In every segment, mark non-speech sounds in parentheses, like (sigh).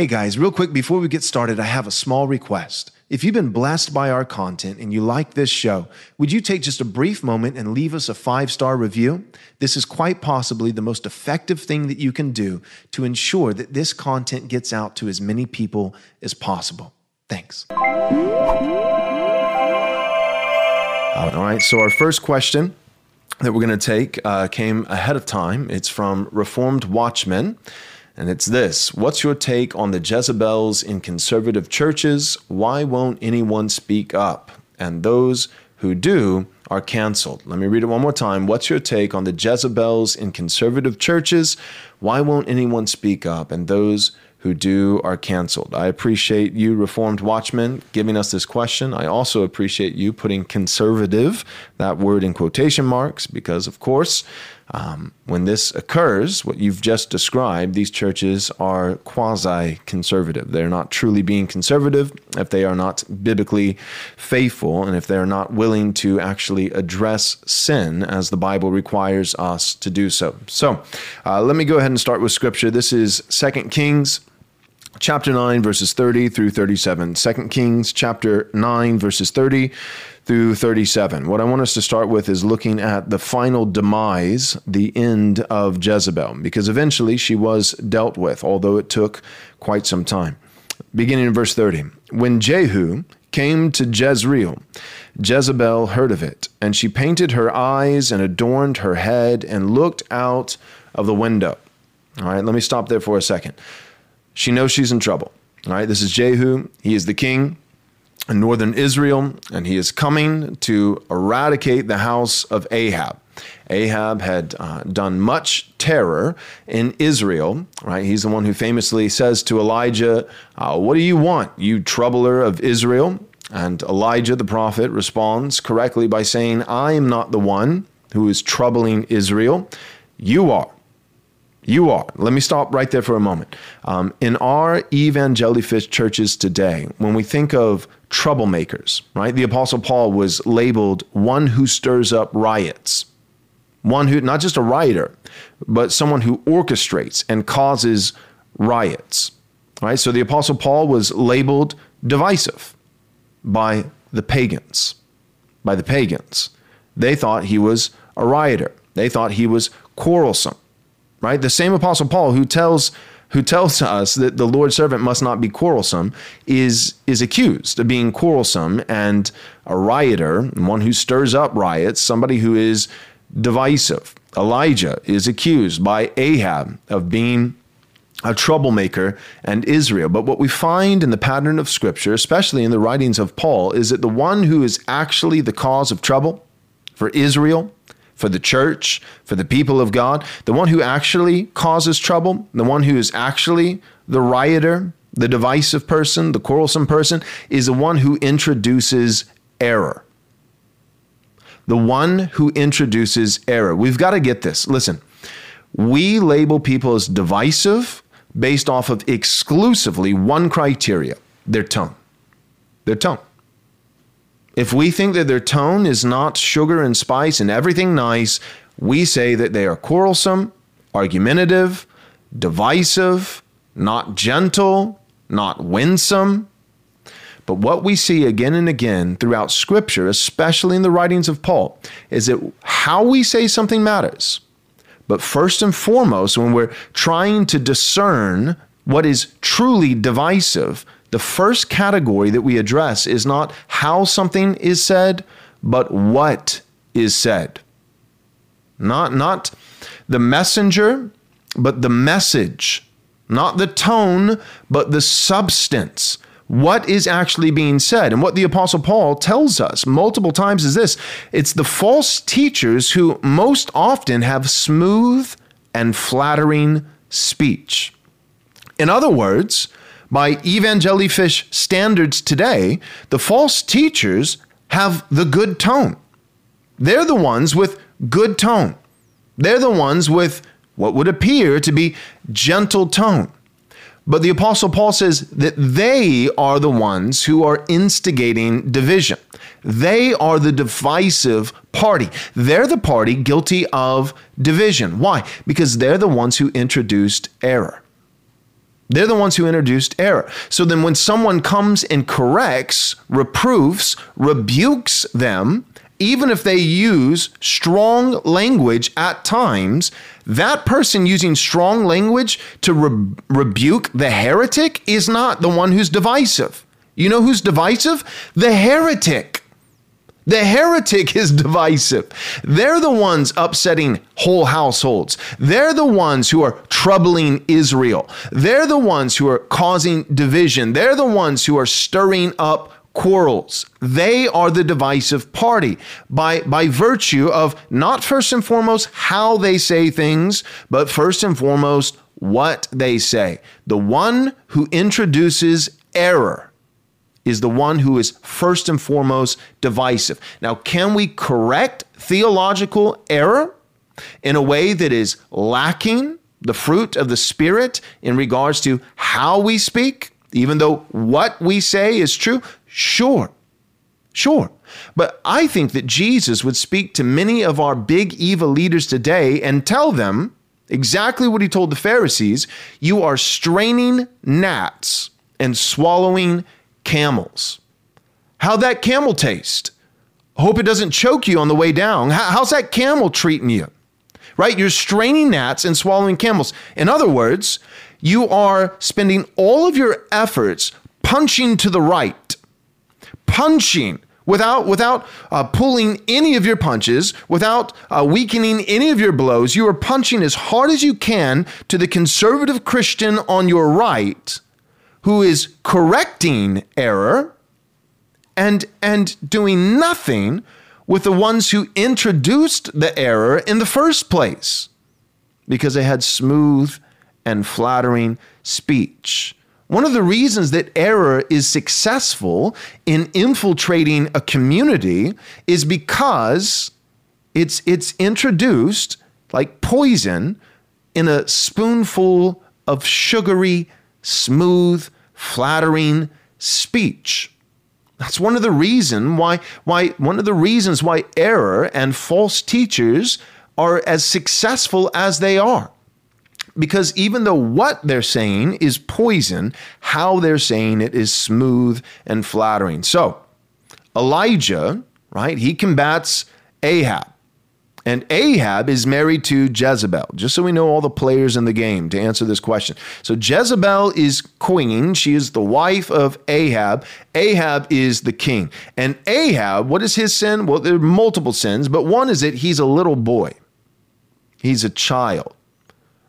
Hey guys, real quick before we get started, I have a small request. If you've been blessed by our content and you like this show, would you take just a brief moment and leave us a five star review? This is quite possibly the most effective thing that you can do to ensure that this content gets out to as many people as possible. Thanks. All right, so our first question that we're going to take uh, came ahead of time. It's from Reformed Watchmen. And it's this What's your take on the Jezebels in conservative churches? Why won't anyone speak up? And those who do are canceled. Let me read it one more time. What's your take on the Jezebels in conservative churches? Why won't anyone speak up? And those who do are canceled. I appreciate you, Reformed Watchmen, giving us this question. I also appreciate you putting conservative, that word in quotation marks, because of course, um, when this occurs, what you've just described, these churches are quasi conservative. They're not truly being conservative if they are not biblically faithful and if they're not willing to actually address sin as the Bible requires us to do so. So uh, let me go ahead and start with scripture. This is Second Kings chapter 9 verses 30 through 37 2 kings chapter 9 verses 30 through 37. What I want us to start with is looking at the final demise, the end of Jezebel, because eventually she was dealt with, although it took quite some time. Beginning in verse 30. When Jehu came to Jezreel, Jezebel heard of it, and she painted her eyes and adorned her head and looked out of the window. All right, let me stop there for a second. She knows she's in trouble. All right, this is Jehu. He is the king in northern Israel, and he is coming to eradicate the house of Ahab. Ahab had uh, done much terror in Israel, right? He's the one who famously says to Elijah, uh, What do you want, you troubler of Israel? And Elijah the prophet responds correctly by saying, I am not the one who is troubling Israel. You are. You are. Let me stop right there for a moment. Um, in our evangelical churches today, when we think of troublemakers, right? The Apostle Paul was labeled one who stirs up riots, one who, not just a rioter, but someone who orchestrates and causes riots, right? So the Apostle Paul was labeled divisive by the pagans, by the pagans. They thought he was a rioter, they thought he was quarrelsome, right? The same Apostle Paul who tells who tells us that the Lord's servant must not be quarrelsome, is, is accused of being quarrelsome and a rioter, one who stirs up riots, somebody who is divisive. Elijah is accused by Ahab of being a troublemaker and Israel. But what we find in the pattern of Scripture, especially in the writings of Paul, is that the one who is actually the cause of trouble for Israel for the church, for the people of God, the one who actually causes trouble, the one who is actually the rioter, the divisive person, the quarrelsome person, is the one who introduces error. The one who introduces error. We've got to get this. Listen, we label people as divisive based off of exclusively one criteria their tone. Their tone. If we think that their tone is not sugar and spice and everything nice, we say that they are quarrelsome, argumentative, divisive, not gentle, not winsome. But what we see again and again throughout Scripture, especially in the writings of Paul, is that how we say something matters. But first and foremost, when we're trying to discern what is truly divisive, the first category that we address is not how something is said, but what is said. Not, not the messenger, but the message. Not the tone, but the substance. What is actually being said? And what the Apostle Paul tells us multiple times is this it's the false teachers who most often have smooth and flattering speech. In other words, by evangelifish standards today, the false teachers have the good tone. They're the ones with good tone. They're the ones with what would appear to be gentle tone. But the Apostle Paul says that they are the ones who are instigating division. They are the divisive party. They're the party guilty of division. Why? Because they're the ones who introduced error. They're the ones who introduced error. So then, when someone comes and corrects, reproofs, rebukes them, even if they use strong language at times, that person using strong language to re- rebuke the heretic is not the one who's divisive. You know who's divisive? The heretic. The heretic is divisive. They're the ones upsetting whole households. They're the ones who are troubling Israel. They're the ones who are causing division. They're the ones who are stirring up quarrels. They are the divisive party by, by virtue of not first and foremost how they say things, but first and foremost what they say. The one who introduces error is the one who is first and foremost divisive. Now, can we correct theological error in a way that is lacking the fruit of the Spirit in regards to how we speak, even though what we say is true? Sure. Sure. But I think that Jesus would speak to many of our Big Eva leaders today and tell them exactly what he told the Pharisees you are straining gnats and swallowing camels. How'd that camel taste? Hope it doesn't choke you on the way down. How's that camel treating you? Right? You're straining gnats and swallowing camels. In other words, you are spending all of your efforts punching to the right, punching without without uh, pulling any of your punches, without uh, weakening any of your blows. You are punching as hard as you can to the conservative Christian on your right who is correcting error and, and doing nothing with the ones who introduced the error in the first place because they had smooth and flattering speech. One of the reasons that error is successful in infiltrating a community is because it's, it's introduced like poison in a spoonful of sugary smooth, flattering speech. That's one of the reason why why one of the reasons why error and false teachers are as successful as they are. Because even though what they're saying is poison, how they're saying it is smooth and flattering. So, Elijah, right? He combats Ahab. And Ahab is married to Jezebel, just so we know all the players in the game to answer this question. So Jezebel is queen. She is the wife of Ahab. Ahab is the king. And Ahab, what is his sin? Well, there are multiple sins, but one is that he's a little boy, he's a child.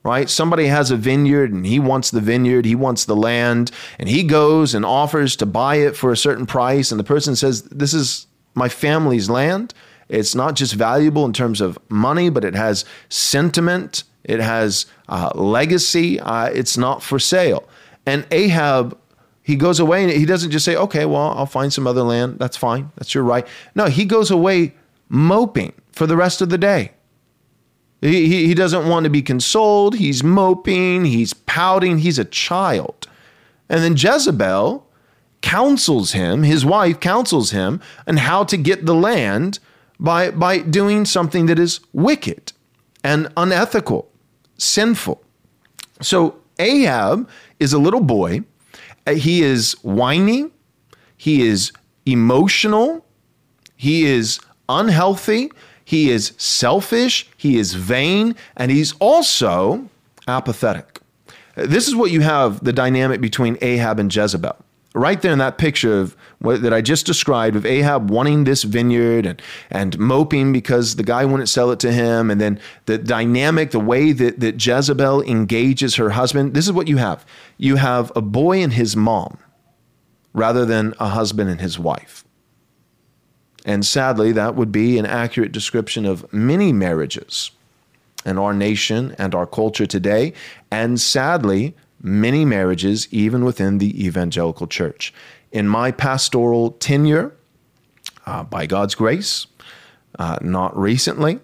Right? Somebody has a vineyard and he wants the vineyard, he wants the land, and he goes and offers to buy it for a certain price. And the person says, This is my family's land it's not just valuable in terms of money, but it has sentiment, it has uh, legacy. Uh, it's not for sale. And Ahab, he goes away and he doesn't just say, okay, well, I'll find some other land. That's fine. That's your right. No, he goes away moping for the rest of the day. He, he, he doesn't want to be consoled. He's moping. He's pouting. He's a child. And then Jezebel counsels him, his wife counsels him, on how to get the land by, by doing something that is wicked and unethical, sinful. So Ahab is a little boy. Uh, he is whiny. He is emotional. He is unhealthy. He is selfish. He is vain. And he's also apathetic. This is what you have the dynamic between Ahab and Jezebel right there in that picture of what, that I just described of Ahab wanting this vineyard and, and moping because the guy wouldn't sell it to him. And then the dynamic, the way that, that Jezebel engages her husband. This is what you have. You have a boy and his mom rather than a husband and his wife. And sadly, that would be an accurate description of many marriages in our nation and our culture today. And sadly, many marriages, even within the evangelical church. In my pastoral tenure, uh, by God's grace, uh, not recently,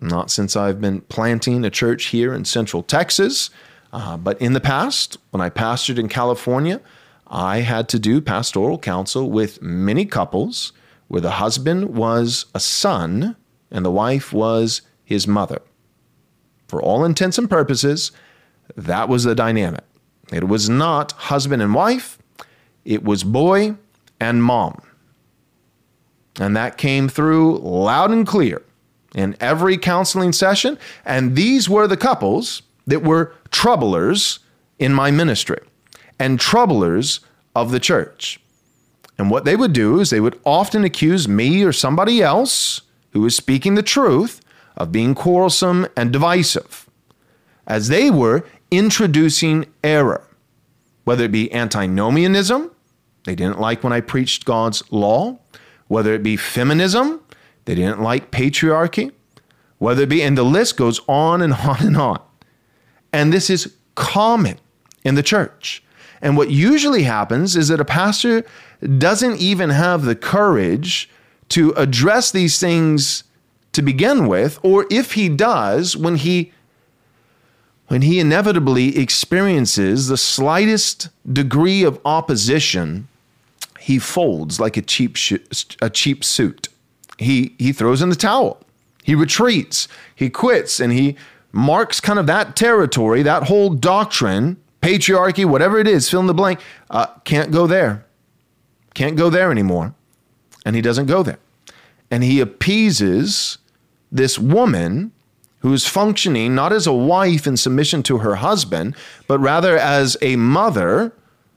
not since I've been planting a church here in Central Texas, uh, but in the past, when I pastored in California, I had to do pastoral counsel with many couples where the husband was a son and the wife was his mother. For all intents and purposes, that was the dynamic. It was not husband and wife, it was boy and mom. And that came through loud and clear in every counseling session. And these were the couples that were troublers in my ministry and troublers of the church. And what they would do is they would often accuse me or somebody else who was speaking the truth of being quarrelsome and divisive, as they were introducing error, whether it be antinomianism, they didn't like when I preached God's law, whether it be feminism, they didn't like patriarchy, whether it be, and the list goes on and (laughs) on and on. And this is common in the church. And what usually happens is that a pastor doesn't even have the courage to address these things to begin with, or if he does, when he when he inevitably experiences the slightest degree of opposition, he folds like a cheap sh- a cheap suit. He he throws in the towel. He retreats. He quits and he marks kind of that territory, that whole doctrine, patriarchy, whatever it is, fill in the blank, uh, can't go there. Can't go there anymore. And he doesn't go there. And he appeases this woman who is functioning not as a wife in submission to her husband, but rather as a mother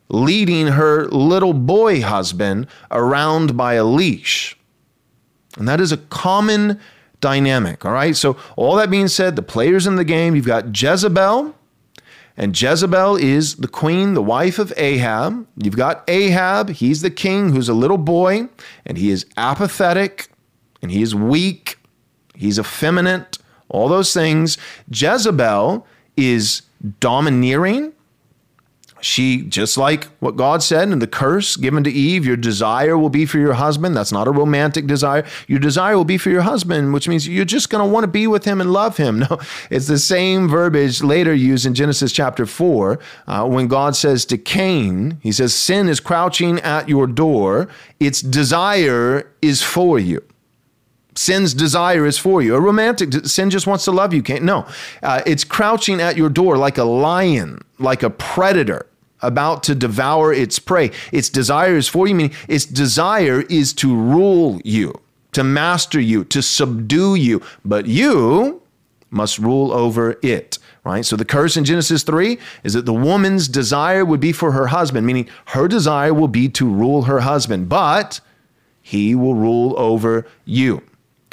leading her little boy husband around by a leash. And that is a common dynamic, all right? So, all that being said, the players in the game, you've got Jezebel, and Jezebel is the queen, the wife of Ahab. You've got Ahab, he's the king who's a little boy, and he is apathetic, and he is weak, he's effeminate, all those things. Jezebel is domineering. She, just like what God said in the curse given to Eve, your desire will be for your husband. That's not a romantic desire. Your desire will be for your husband, which means you're just going to want to be with him and love him. (laughs) No, it's the same verbiage later used in Genesis chapter 4 uh, when God says to Cain, He says, Sin is crouching at your door, its desire is for you. Sin's desire is for you. A romantic sin just wants to love you. Can't no. Uh, it's crouching at your door like a lion, like a predator about to devour its prey. Its desire is for you, meaning its desire is to rule you, to master you, to subdue you. But you must rule over it. Right? So the curse in Genesis 3 is that the woman's desire would be for her husband, meaning her desire will be to rule her husband, but he will rule over you.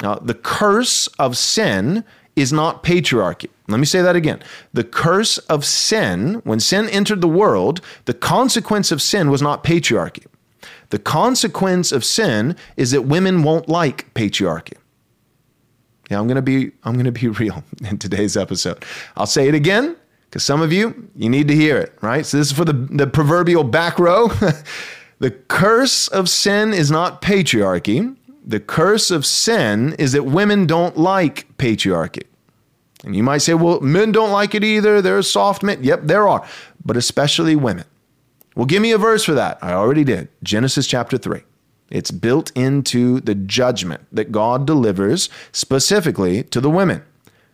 Now, the curse of sin is not patriarchy. Let me say that again. The curse of sin, when sin entered the world, the consequence of sin was not patriarchy. The consequence of sin is that women won't like patriarchy. Yeah, I'm to be I'm to be (laughs) real in today's episode. I'll say it again because some of you you need to hear it, right? So this is for the the proverbial back row. (laughs) the curse of sin is not patriarchy the curse of sin is that women don't like patriarchy. And you might say, well, men don't like it either. There are soft men. Yep, there are, but especially women. Well, give me a verse for that. I already did. Genesis chapter 3. It's built into the judgment that God delivers specifically to the women.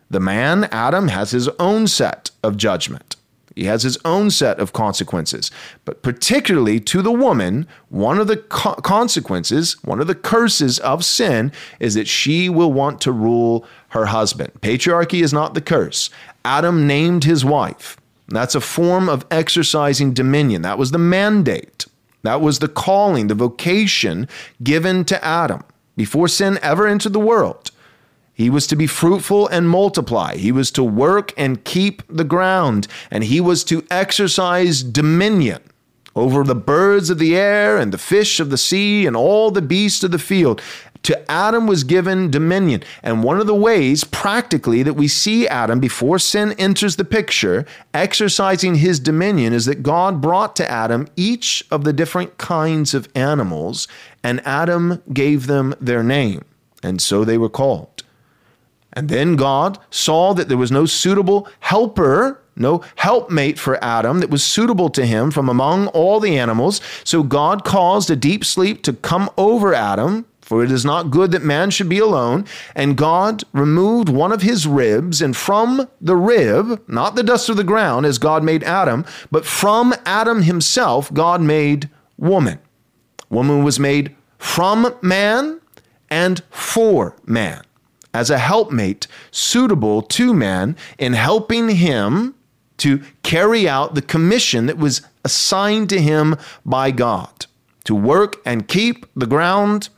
The man, Adam, has his own set of judgment. He has his own set of consequences. But particularly to the woman, one of the co- consequences, one of the curses of sin is that she will want to rule her husband. Patriarchy is not the curse. Adam named his wife. That's a form of exercising dominion. That was the mandate. That was the calling, the vocation given to Adam before sin ever entered the world. He was to be fruitful and multiply. He was to work and keep the ground. And he was to exercise dominion over the birds of the air and the fish of the sea and all the beasts of the field. To Adam was given dominion. And one of the ways, practically, that we see Adam before sin enters the picture, exercising his dominion, is that God brought to Adam each of the different kinds of animals, and Adam gave them their name. And so they were called. And then God saw that there was no suitable helper, no helpmate for Adam that was suitable to him from among all the animals. So God caused a deep sleep to come over Adam, For it is not good that man should be alone. And God removed one of his ribs, and from the rib, not the dust of the ground, as God made Adam, but from Adam himself, God made woman. Woman was made from man and for man, as a helpmate suitable to man in helping him to carry out the commission that was assigned to him by God to work and keep the ground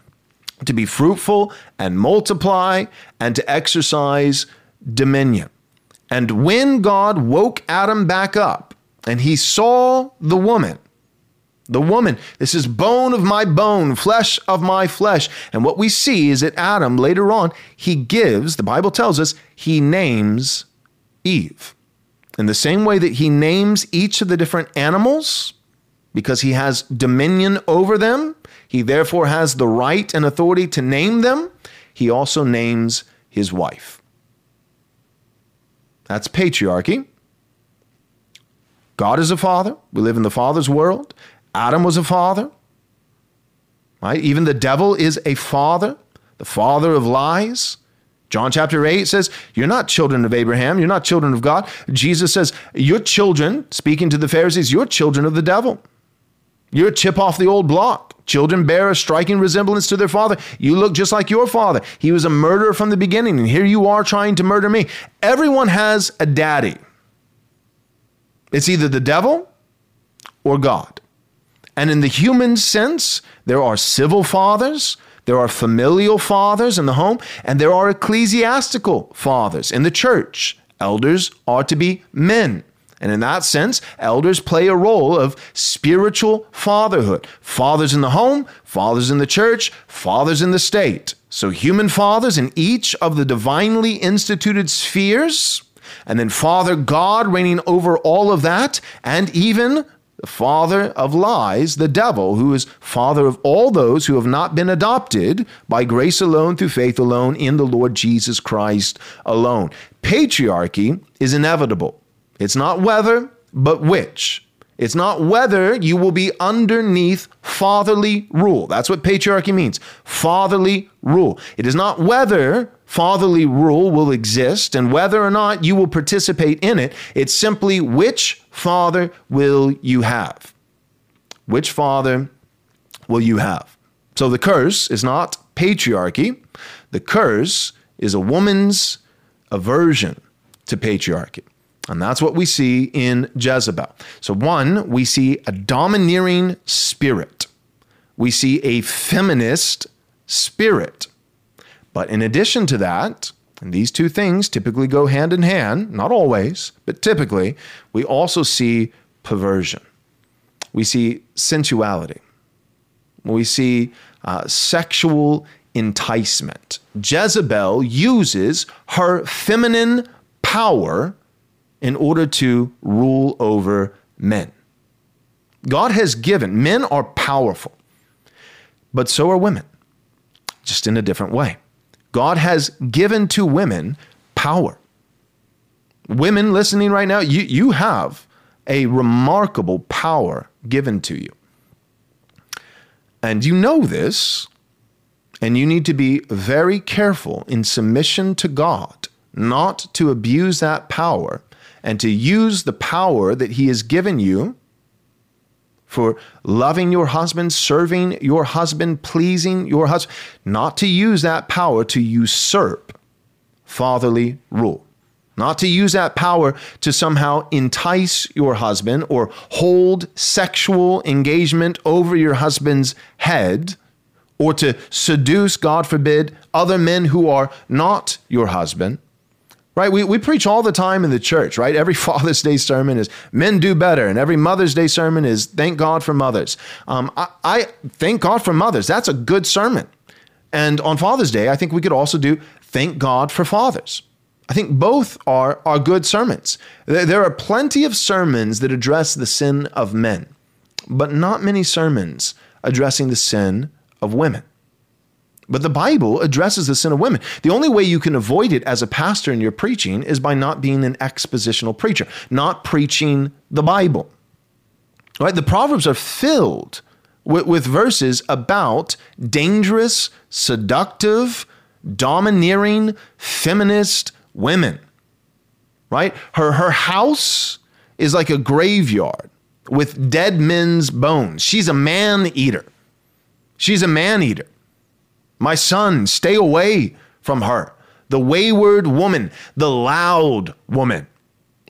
to be fruitful and multiply and to exercise dominion. And when God woke Adam back up and he saw the woman, the woman, this is bone of my bone, flesh of my flesh. And what we see is that Adam, later on, he gives, the Bible tells us, he names Eve. In the same way that he names each of the different animals, because he has dominion over them, he therefore has the right and authority to name them. He also names his wife. That's patriarchy. God is a father. We live in the father's world. Adam was a father. Right? Even the devil is a father, the father of lies. John chapter 8 says, You're not children of Abraham. You're not children of God. Jesus says, You're children, speaking to the Pharisees, you're children of the devil. You're a chip off the old block. Children bear a striking resemblance to their father. You look just like your father. He was a murderer from the beginning, and here you are trying to murder me. Everyone has a daddy. It's either the devil or God. And in the human sense, there are civil fathers, there are familial fathers in the home, and there are ecclesiastical fathers in the church. Elders are to be men. And in that sense, elders play a role of spiritual fatherhood. Fathers in the home, fathers in the church, fathers in the state. So, human fathers in each of the divinely instituted spheres, and then Father God reigning over all of that, and even the father of lies, the devil, who is father of all those who have not been adopted by grace alone, through faith alone, in the Lord Jesus Christ alone. Patriarchy is inevitable. It's not whether, but which. It's not whether you will be underneath fatherly rule. That's what patriarchy means fatherly rule. It is not whether fatherly rule will exist and whether or not you will participate in it. It's simply which father will you have? Which father will you have? So the curse is not patriarchy, the curse is a woman's aversion to patriarchy. And that's what we see in Jezebel. So, one, we see a domineering spirit, we see a feminist spirit. But in addition to that, and these two things typically go hand in hand, not always, but typically, we also see perversion. We see sensuality. We see uh, sexual enticement. Jezebel uses her feminine power in order to rule over men. God has given, men are powerful, but so are women, just in a different way. God has given to women power. Women listening right now, you, you have a remarkable power given to you. And you know this, and you need to be very careful in submission to God, not to abuse that power and to use the power that He has given you for loving your husband, serving your husband, pleasing your husband, not to use that power to usurp fatherly rule. Not to use that power to somehow entice your husband or hold sexual engagement over your husband's head or to seduce, God forbid, other men who are not your husband right? We, we preach all the time in the church, right? Every (laughs) Father's Day sermon is men do better, and every Mother's Day sermon is thank God for mothers. Um, I, I thank God for mothers. That's a good sermon. And on Father's Day, I think we could also do thank God for fathers. I think both are, are good sermons. There are plenty of sermons that address the sin of men, but not many sermons addressing the sin of women. But the Bible addresses the sin of women. The only way you can avoid it as a pastor in your preaching is by not being an expositional preacher, not preaching the Bible. Right? The Proverbs are filled with, with verses about dangerous, seductive, domineering, feminist women. Right? Her, her house is like a graveyard with dead men's bones. She's a man eater. She's a man eater. My son, stay away from her. The wayward woman, the loud woman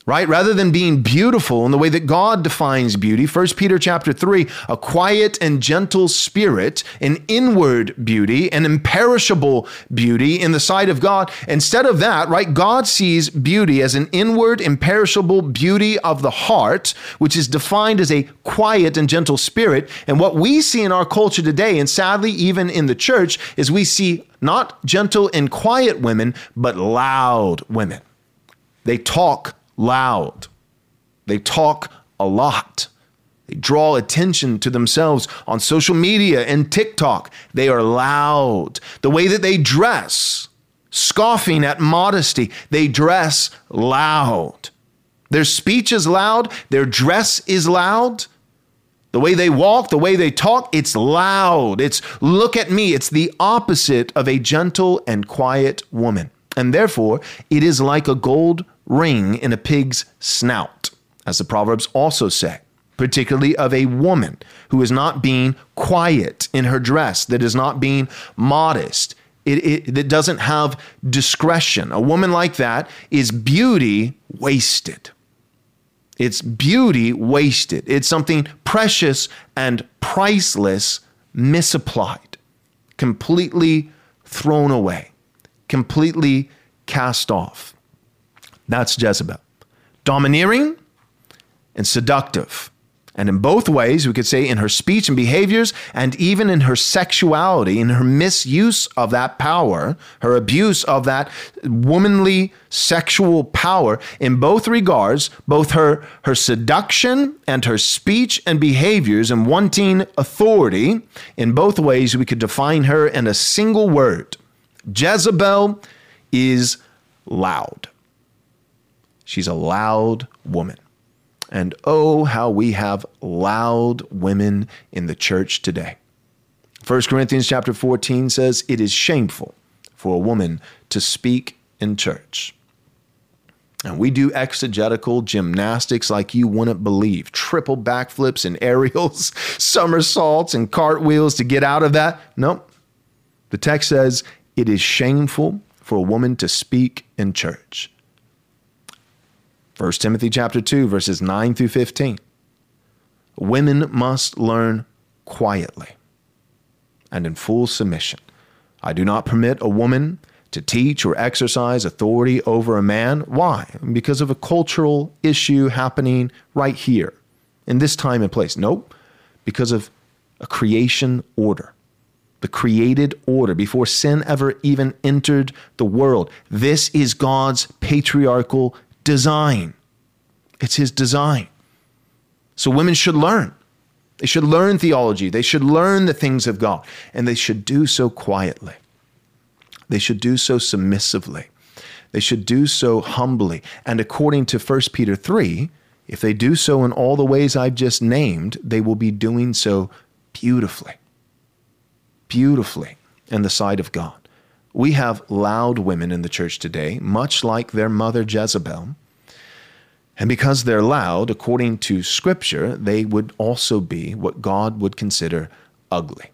right? Rather than being beautiful in the way that god defines beauty 1 peter chapter 3 a quiet and gentle spirit an inward beauty an imperishable beauty in the sight of god. Instead of that right god sees beauty as an inward imperishable beauty of the heart which is defined as a quiet and gentle spirit. And what we see in our culture today and sadly even in the church is we see not gentle and quiet women but loud women. They talk loud. They talk a lot. They draw attention to themselves on social media and TikTok. They are loud. The way that they dress, scoffing at modesty, they dress loud. Their speech is loud, their dress is loud. The way they walk, the way they talk, it's loud. It's look at me. It's the opposite of a gentle and quiet woman. And therefore, it is like a gold ring in a pig's snout, as the Proverbs also say, particularly of a woman who is not being quiet in her dress, that is not being modest. It, it, that doesn't have discretion. A woman like that is beauty wasted. It's beauty wasted. It's something precious and priceless misapplied, completely thrown away, completely cast off. That's Jezebel. Domineering and seductive. And in both ways, we could say in her speech and behaviors, and even in her sexuality, in her misuse of that power, her abuse of that womanly sexual power, in both regards, both her, her seduction and her speech and behaviors and wanting authority, in both ways, we could define her in a single word Jezebel is loud. She's a loud woman. And oh, how we have loud women in the church today. 1 Corinthians chapter 14 says, It is shameful for a woman to speak in church. And we do exegetical gymnastics like you wouldn't believe triple backflips and aerials, (laughs) somersaults and cartwheels to get out of that. Nope. The text says, It is shameful for a woman to speak in church. 1 Timothy chapter 2 verses 9 through 15. Women must learn quietly and in full submission. I do not permit a woman to teach or exercise authority over a man. Why? Because of a cultural issue happening right here in this time and place. Nope. Because of a creation order. The created order before sin ever even entered the world. This is God's patriarchal design. It's his design. So women should learn. They should learn theology. They should learn the things of God. And they should do so quietly. They should do so submissively. They should do so humbly. And according to 1 Peter 3, if they do so in all the ways I've just named, they will be doing so beautifully. Beautifully in the sight of God. We have loud women in the church today, much like their mother Jezebel. And because they're loud, according to Scripture, they would also be what God would consider ugly.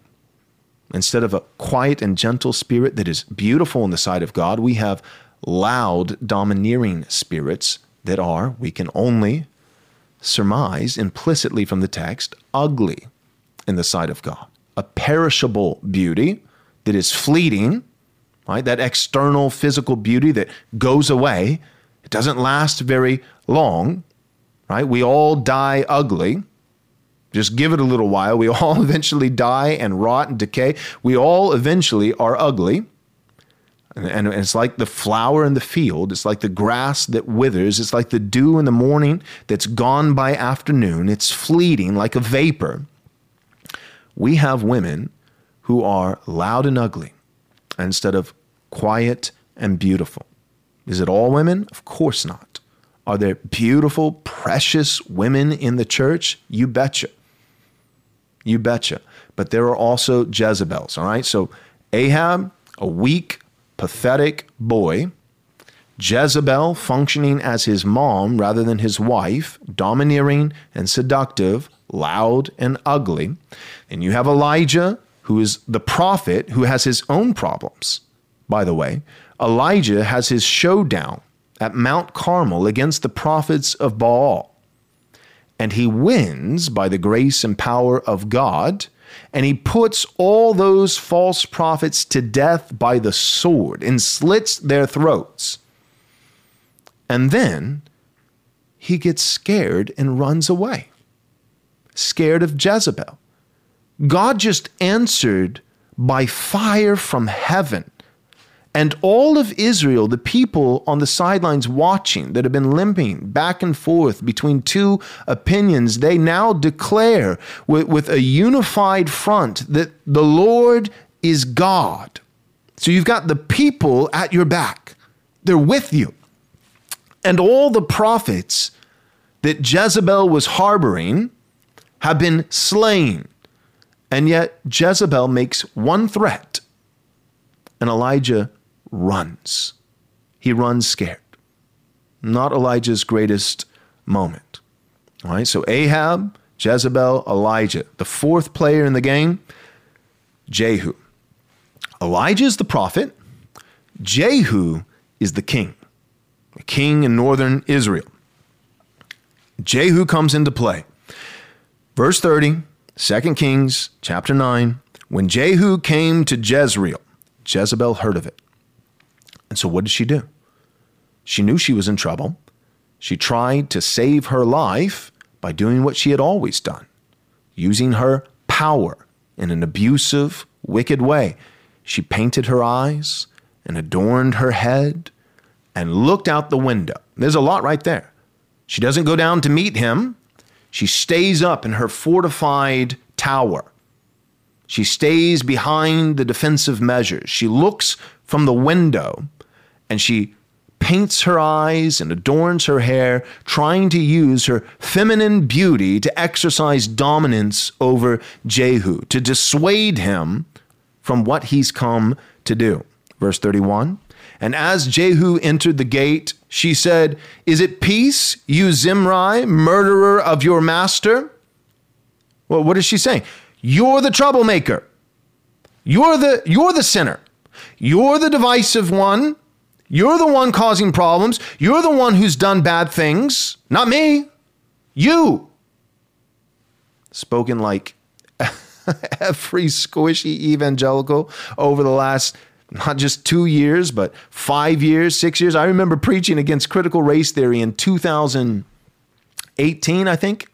Instead of a quiet and gentle spirit that is beautiful in the sight of God, we have loud, domineering spirits that are, we can only surmise implicitly from the text, ugly in the sight of God. A perishable beauty that is fleeting right? That external physical beauty that goes away. It doesn't last very long, right? We all die ugly. Just give it a little while. We (laughs) all eventually die and rot and decay. We all eventually are ugly. And it's like the flower in the field. It's like the grass that withers. It's like the dew in the morning that's gone by afternoon. It's fleeting like a vapor. We have women who are loud and ugly instead of quiet and beautiful. Is it all women? Of course not. Are there beautiful, precious women in the church? You betcha. You betcha. But there are also Jezebels, all right? So Ahab, a weak, pathetic boy. Jezebel functioning as his mom rather than his wife, domineering and seductive, loud and ugly. And you have Elijah, who is the prophet who has his own problems. By the way, Elijah has his showdown at Mount Carmel against the prophets of Baal. And he wins by the grace and power of God and he puts all those false prophets to death by the sword and slits their throats. And then he gets scared and runs away, scared of Jezebel. God just answered by fire from heaven and all of Israel, the people on the sidelines watching that have been limping back and forth between two opinions, they now declare with, with a unified front that the Lord is God. So you've got the people at your back, they're with you. And all the prophets that Jezebel was harboring have been slain. And yet Jezebel makes one threat, and Elijah runs. He runs scared. Not Elijah's greatest moment. All right, so Ahab, Jezebel, Elijah. The fourth player in the game, Jehu. Elijah is the prophet, Jehu is the king, the king in northern Israel. Jehu comes into play. Verse 30, 2 Kings chapter 9. When Jehu came to Jezreel, Jezebel heard of it. And so, what did she do? She knew she was in trouble. She tried to save her life by doing what she had always done, using her power in an abusive, wicked way. She painted her eyes and adorned her head and looked out the window. There's a lot right there. She doesn't go down to meet him. She stays up in her fortified tower. She stays behind the defensive measures. She looks from the window and she paints her eyes and adorns her hair, trying to use her feminine beauty to exercise dominance over Jehu, to dissuade him from what he's come to do. Verse 31 And as Jehu entered the gate, she said, Is it peace, you Zimri, murderer of your master? Well, what is she saying? You're the troublemaker. You're the, you're the sinner. You're the divisive one. You're the one causing problems. You're the one who's done bad things, not me. You. Spoken like (laughs) every squishy evangelical over the last not just two years, but five years, six years. I remember preaching against critical race theory in 2018, I think.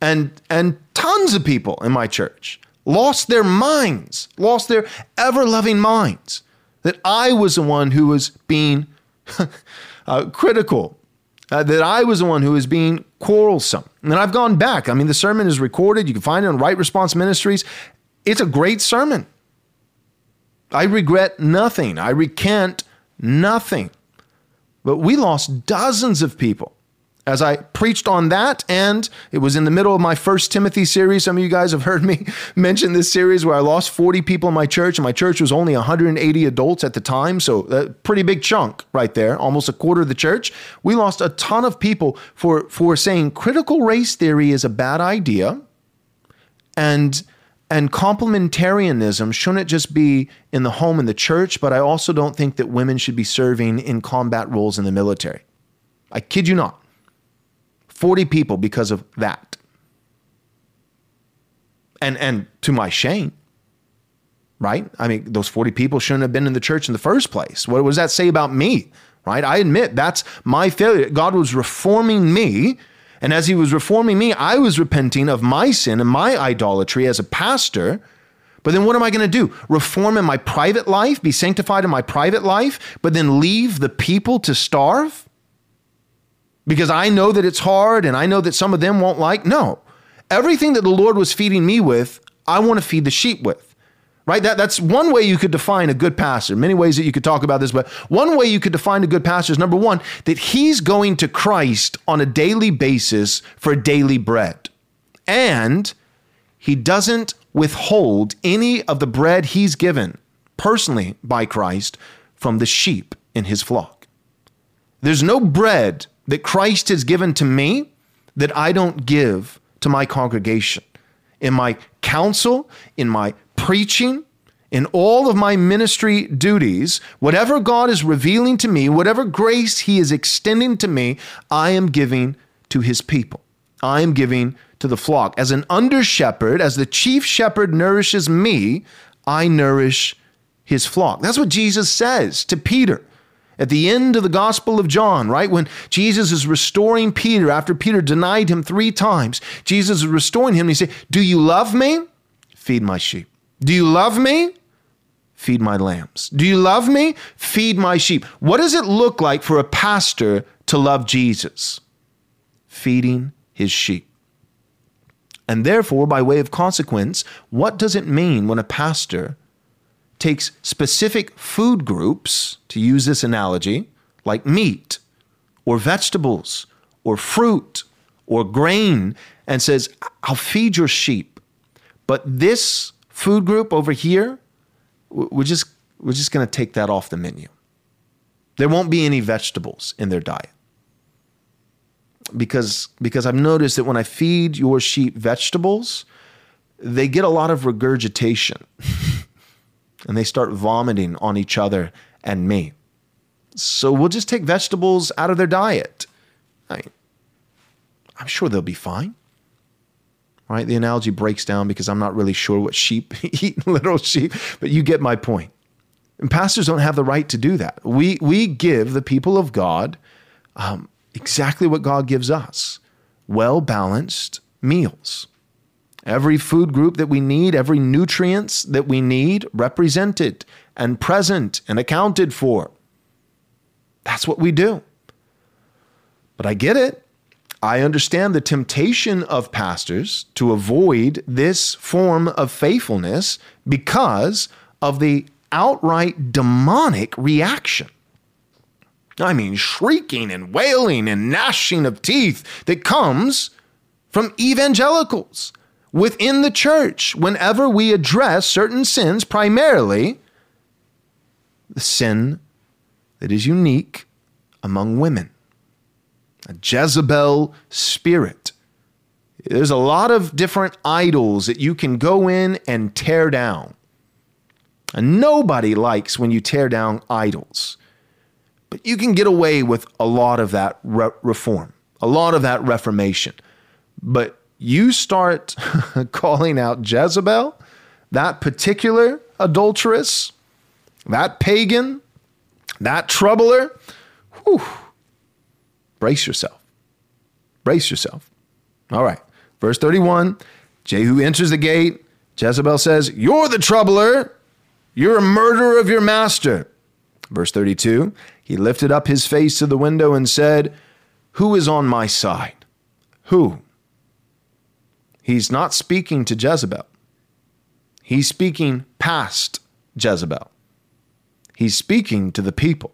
And, and tons of people in my church lost their minds, lost their ever loving minds that I was the one who was being (laughs) uh, critical, uh, that I was the one who was being quarrelsome. And I've gone back. I mean, the sermon is recorded. You can find it on Right Response Ministries. It's a great sermon. I regret nothing. I recant nothing. But we lost dozens of people as I preached on that, and it was in the middle of my first Timothy series. Some of you guys have heard me (laughs) mention this series where I lost 40 people in my church, and my church was only 180 adults at the time. So, a pretty big chunk right there, almost a quarter of the church. We lost a ton of people for, for saying critical race theory is a bad idea. And and complementarianism shouldn't just be in the home and the church, but I also don't think that women should be serving in combat roles in the military. I kid you not. 40 people because of that. And and to my shame, right? I mean, those 40 people shouldn't have been in the church in the first place. What does that say about me? Right? I admit that's my failure. God was reforming me. And as he was reforming me, I was repenting of my sin and my idolatry as a pastor. But then what am I going to do? Reform in my private life, be sanctified in my private life, but then leave the people to starve? because I know that it's hard and I know that some of them won't like. No. Everything that the Lord was feeding me with, I want to feed the sheep with. Right? That, that's one way you could define a good pastor. Many ways that you could talk about this, but one way you could define a good pastor is number one, that he's going to Christ on a daily basis for daily bread. And he doesn't withhold any of the bread he's given personally by Christ from the sheep in his flock. There's no bread that Christ has given to me that I don't give to my congregation. In my counsel, in my preaching, in all of my ministry duties, whatever God is revealing to me, whatever grace He is extending to me, I am giving to His people. I am giving to the flock. As an under shepherd, as the chief shepherd nourishes me, I nourish His flock. That's what Jesus says to Peter at the end of the Gospel of John, right? When Jesus is restoring Peter after Peter denied him three times, Jesus is restoring him. And he said, Do you love me? Feed my sheep. Do you love me? feed my lambs. Do you love me? Feed my sheep. What does it look like for a pastor to love Jesus? Feeding his sheep. And therefore, by way of consequence, what does it mean when a pastor takes specific food groups, to use this analogy, like meat or vegetables or fruit or grain, and says, I'll feed your sheep. But this food group over here, we're just we're just going to take that off the menu. There won't be any vegetables in their diet. Because because I've noticed that when I feed your sheep vegetables, they get a lot of regurgitation. (laughs) and they start vomiting on each other and me. So we'll just take vegetables out of their diet. I mean, I'm sure they'll be fine right? The analogy breaks down because I'm not really sure what sheep (laughs) eat, literal sheep, but you get my point. And pastors don't have the right to do that. We, we give the people of God um, exactly what God gives us well balanced meals. Every food group that we need, every nutrients that we need, represented and present and accounted for. That's what we do. But I get it. I understand the temptation of pastors to avoid this form of faithfulness because of the outright demonic reaction. I mean, shrieking and wailing and gnashing of teeth that comes from evangelicals within the church whenever we address certain sins, primarily the sin that is unique among women a Jezebel spirit. There's a lot of different idols that you can go in and tear down. And nobody likes when you tear down idols. But you can get away with a lot of that re- reform, a lot of that reformation. But you start (laughs) calling out Jezebel, that particular adulteress, that pagan, that troubler, whew, Brace yourself. Brace yourself. All right. Verse 31 Jehu enters the gate. Jezebel says, You're the troubler. You're a murderer of your master. Verse 32 He lifted up his face to the window and said, Who is on my side? Who? He's not speaking to Jezebel. He's speaking past Jezebel. He's speaking to the people.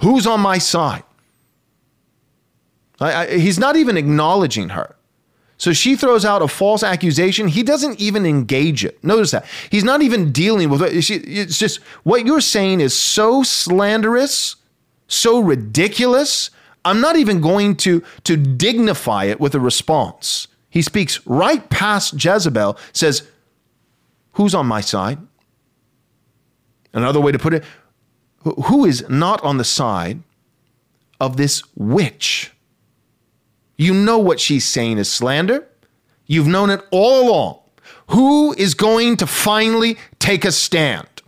Who's on my side? I, I, he's not even acknowledging her. So she throws out a false accusation. He doesn't even engage it. Notice that. He's not even dealing with it. It's just what you're saying is so slanderous, so ridiculous. I'm not even going to, to dignify it with a response. He speaks right past Jezebel, says, Who's on my side? Another way to put it, who is not on the side of this witch? You know what she's saying is slander. You've known it all along. Who is going to finally take a stand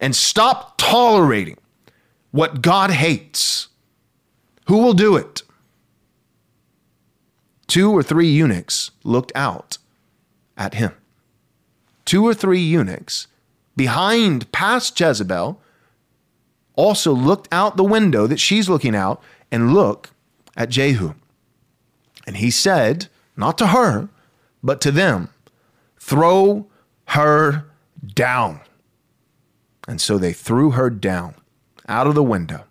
and stop tolerating what God hates? Who will do it? Two or three eunuchs looked out at him. Two or three eunuchs behind past Jezebel also looked out the window that she's looking out and look at Jehu. And he said, not to her, but to them, throw her down. And so they threw her down out of the window.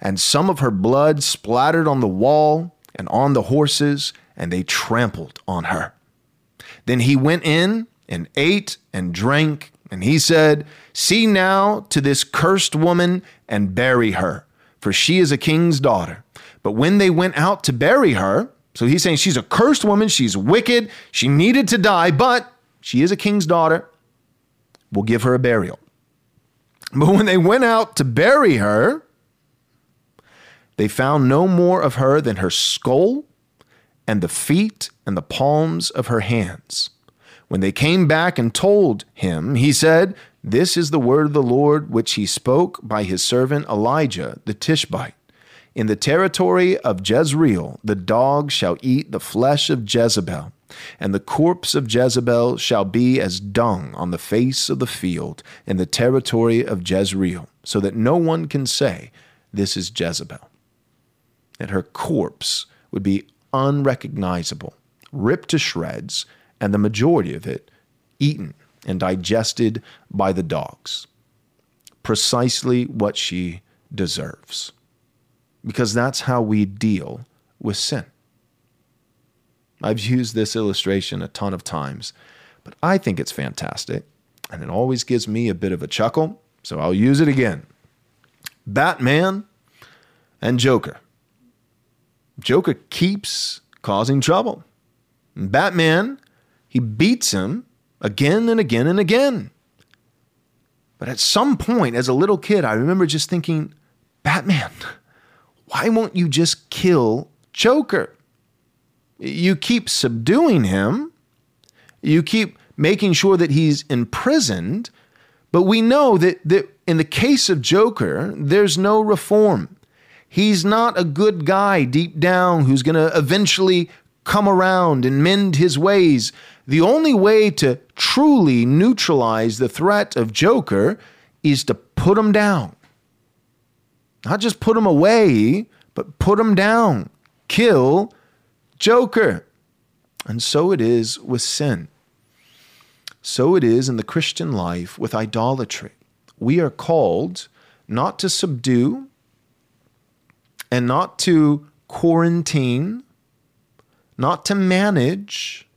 And some of her blood splattered on the wall and on the horses, and they trampled on her. Then he went in and ate and drank, and he said, See now to this cursed woman and bury her, for she is a king's daughter. But when they went out to bury her, so he's saying she's a cursed woman, she's wicked, she needed to die, but she is a king's daughter. We'll give her a burial. But when they went out to bury her, they found no more of her than her skull and the feet and the palms of her hands. When they came back and told him, he said, This is the word of the Lord which he spoke by his servant Elijah the Tishbite. In the territory of Jezreel, the dog shall eat the flesh of Jezebel, and the corpse of Jezebel shall be as dung on the face of the field in the territory of Jezreel, so that no one can say, This is Jezebel. And her corpse would be unrecognizable, ripped to shreds, and the majority of it eaten and digested by the dogs. Precisely what she deserves because that's how we deal with sin. I've used this illustration a ton of times, but I think it's fantastic, and it always gives me a bit of a chuckle, so I'll use it again. Batman and Joker. Joker keeps causing trouble. Batman, he beats him again and again and again. But at some point, as a little kid, I remember just thinking, Batman, why won't you just kill Joker? You keep subduing him, you keep making sure that he's imprisoned, but we know that, that in the case of Joker, there's no reform. He's not a good guy deep down who's going to eventually come around and mend his ways. The only way to truly neutralize the threat of Joker is to put him down. Not just put him away, but put him down. Kill Joker. And so it is with sin. So it is in the Christian life with idolatry. We are called not to subdue and not to quarantine, not to manage,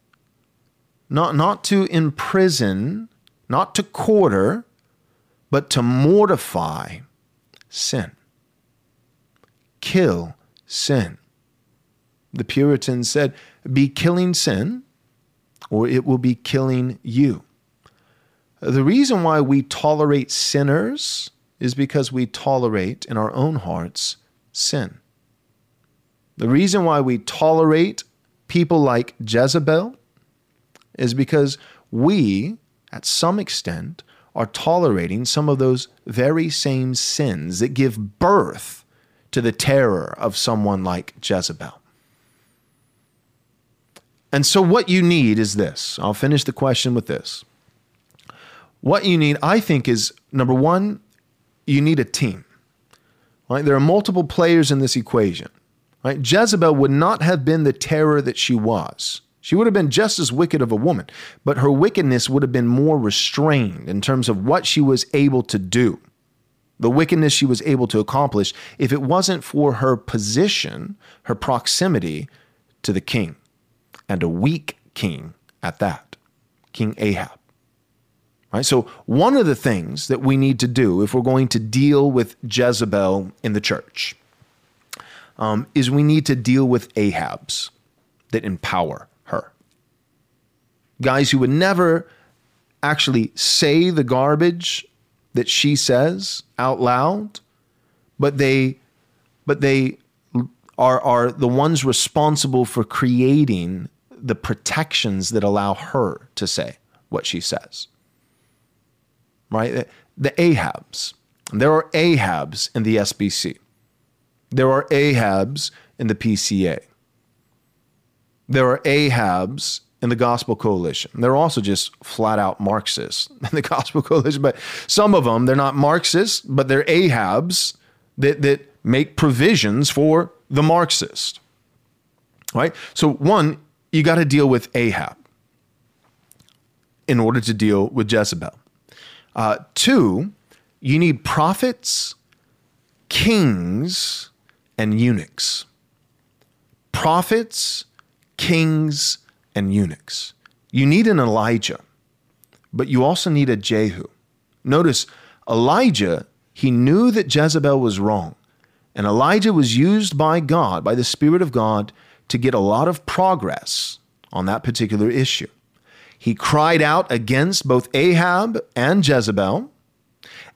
not, not to imprison, not to quarter, but to mortify sin kill sin. The Puritans said, be killing sin, or it will be killing you. The reason why we tolerate sinners is because we tolerate in our own hearts sin. The reason why we tolerate people like Jezebel is because we, at some extent, are tolerating some of those very same sins that give birth to the terror of someone like Jezebel. And so, what you need is this. I'll finish the question with this. What you need, I think, is number one, you need a team. Right? There are multiple players in this equation. Right? Jezebel would not have been the terror that she was. She would have been just as wicked of a woman, but her wickedness would have been more restrained in terms of what she was able to do the wickedness she was able to accomplish if it wasn't for her position, her proximity to the king, and a weak king at that, King Ahab. Right? So, one of the things that we need to do if we're going to deal with Jezebel in the church um, is we need to deal with Ahabs that empower her. Guys who would never actually say the garbage that she says out loud, but they but they are are the ones responsible for creating the protections that allow her to say what she says. Right? The Ahabs. There are Ahabs in the SBC. There are Ahabs in the PCA. There are Ahabs in the Gospel Coalition. They're also just flat out Marxists (laughs) in the Gospel Coalition, but some of them, they're not Marxists, but they're Ahabs that, that make provisions for the Marxist. Right? So, one, you got to deal with Ahab in order to deal with Jezebel. Uh, two, you need prophets, kings, and eunuchs. Prophets, kings, and eunuchs. you need an Elijah, but you also need a Jehu. Notice Elijah, he knew that Jezebel was wrong. And Elijah was used by God, by the Spirit of God, to get a lot of progress on that particular issue. He cried out against both Ahab and Jezebel,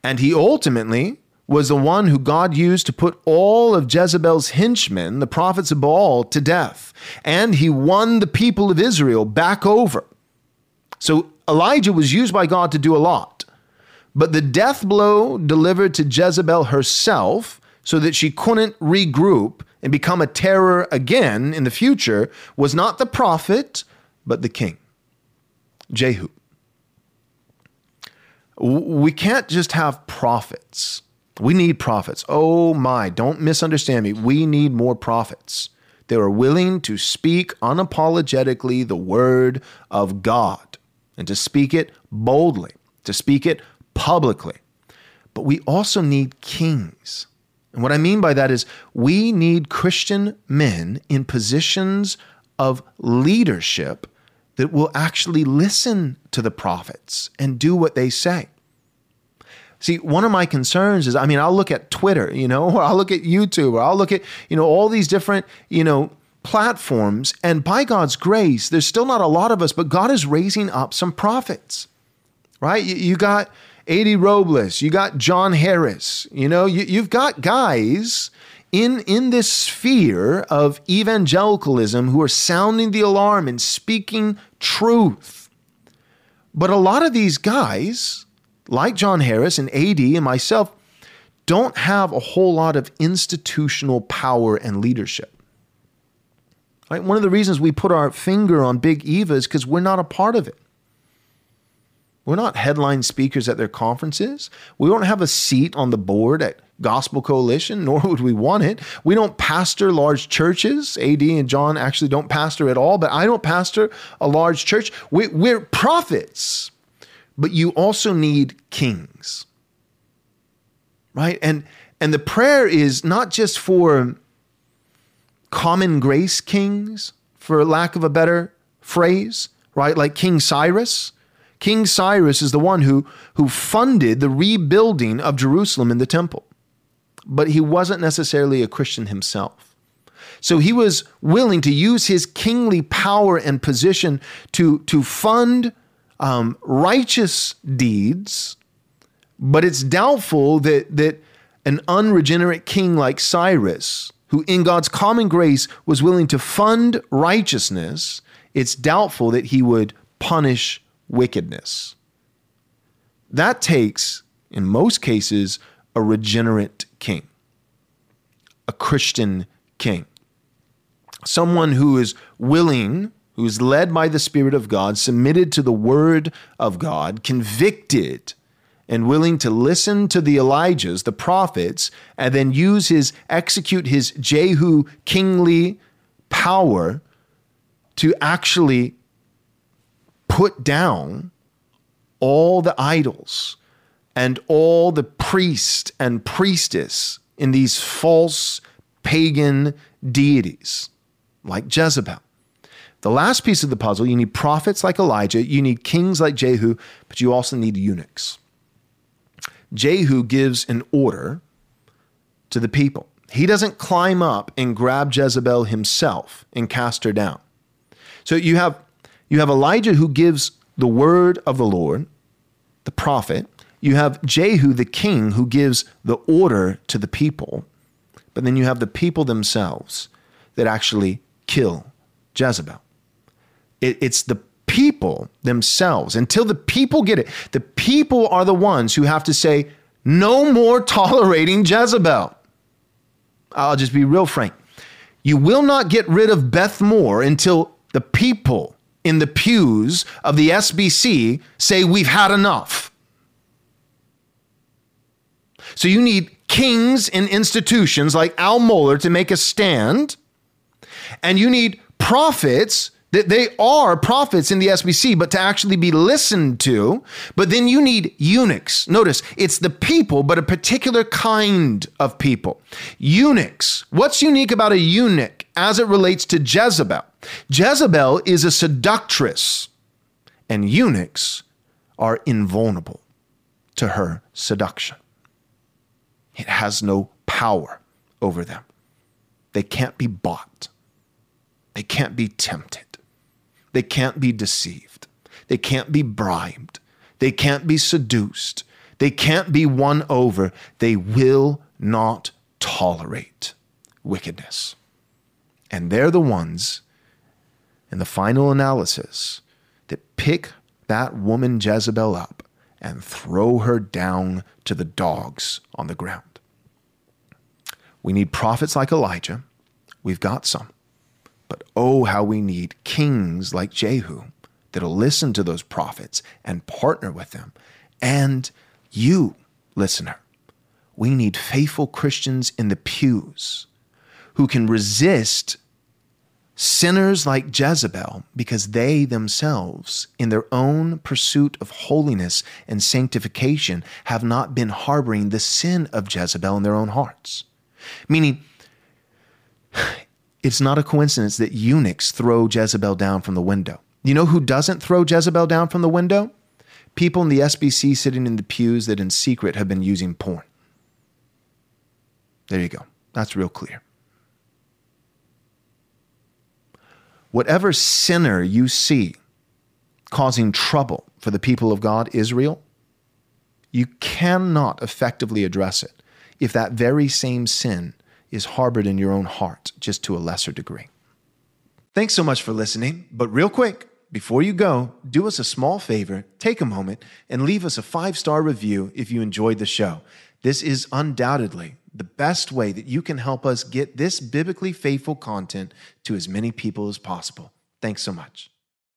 and he ultimately was the one who God used to put all of Jezebel's henchmen, the prophets of Baal, to death. And he won the people of Israel back over. So Elijah was used by God to do a lot. But the death blow delivered to Jezebel herself so that she couldn't regroup and become a terror again in the future was not the prophet, but the king, Jehu. We can't just have prophets. We need prophets. Oh my, don't misunderstand me. We need more prophets. They are willing to speak unapologetically the word of God and to speak it boldly, to speak it publicly. But we also need kings. And what I mean by that is we need Christian men in positions of leadership that will actually listen to the prophets and do what they say. See, one of my concerns is I mean, I'll look at Twitter, you know, (laughs) or I'll look at YouTube, or I'll look at, you know, all these different, you know, platforms. And by God's grace, there's still not a lot of us, but God is raising up some prophets, right? You, got A.D. Robles, you got John Harris, you know, you, you've got guys in, in this sphere of evangelicalism who are sounding the alarm and speaking truth. But a lot of these guys, like John Harris and AD and myself, don't have a whole lot of institutional power and leadership. Right? One of the reasons we put our finger on Big Eva is because we're not a part of it. We're not headline speakers at their conferences. We don't have a seat on the board at Gospel Coalition, (laughs) nor would we want it. We don't pastor large churches. AD and John actually don't pastor at all, but I don't pastor a large church. We, we're prophets, but you also need kings. Right? And and the prayer is not just for common grace kings, for lack of a better phrase, right? Like King Cyrus. King Cyrus is the one who, who funded the rebuilding of Jerusalem in the temple but he wasn't necessarily a Christian himself. So he was willing to use his kingly power and position to, to fund um, righteous deeds, but it's doubtful that, that an unregenerate king like Cyrus, who in God's common grace was willing to fund righteousness, it's doubtful that he would punish wickedness. That takes, in most cases, a regenerate king, a Christian king, someone who is willing, who is led by the Spirit of God, submitted to the Word of God, convicted, and willing to listen to the Elijahs, the prophets, and then use his, execute his Jehu kingly power to actually put down all the idols and all the priest and priestess in these false pagan deities like Jezebel. The last piece of the puzzle, you need prophets like Elijah, you need kings like Jehu, but you also need eunuchs. Jehu gives an order to the people. He doesn't climb up and grab Jezebel himself and cast her down. So you have you have Elijah who gives the word of the Lord, the prophet, you have Jehu, the king, who gives the order to the people, but then you have the people themselves that actually kill Jezebel. It, it's the people themselves. Until the people get it, the people are the ones who have to say, no more tolerating Jezebel. I'll just be real frank. You will not get rid of Beth Moore until the people in the pews of the SBC say, we've had enough. So you need kings in institutions like Al Mohler to make a stand, and you need prophets that they are prophets in the SBC, but to actually be listened to. But then you need eunuchs. Notice it's the people, but a particular kind of people. Eunuchs. What's unique about a eunuch as it relates to Jezebel? Jezebel is a seductress. And eunuchs are invulnerable to her seduction. It has no power over them. They can't be bought. They can't be tempted. They can't be deceived. They can't be bribed. They can't be seduced. They can't be won over. They will not tolerate wickedness. And they're the ones in the final analysis that pick that woman Jezebel up and throw her down to the dogs on the ground. We need prophets like Elijah. We've got some. But oh, how we need kings like Jehu that'll listen to those prophets and partner with them. And you, listener, we need faithful Christians in the pews who can resist sinners like Jezebel because they themselves, in their own pursuit of holiness and sanctification, have not been harboring the sin of Jezebel in their own hearts. Meaning, it's not a coincidence that eunuchs throw Jezebel down from the window. You know who doesn't throw Jezebel down from the window? People in the SBC sitting in the pews that in secret have been using porn. There you go. That's real clear. Whatever sinner you see causing trouble for the people of God, Israel, you cannot effectively address it if that very same sin is harbored in your own heart, just to a lesser degree. Thanks so much for listening. But real quick, before you go, do us a small favor, take a moment, and leave us a five star review if you enjoyed the show. This is undoubtedly the best way that you can help us get this biblically faithful content to as many people as possible. Thanks so much.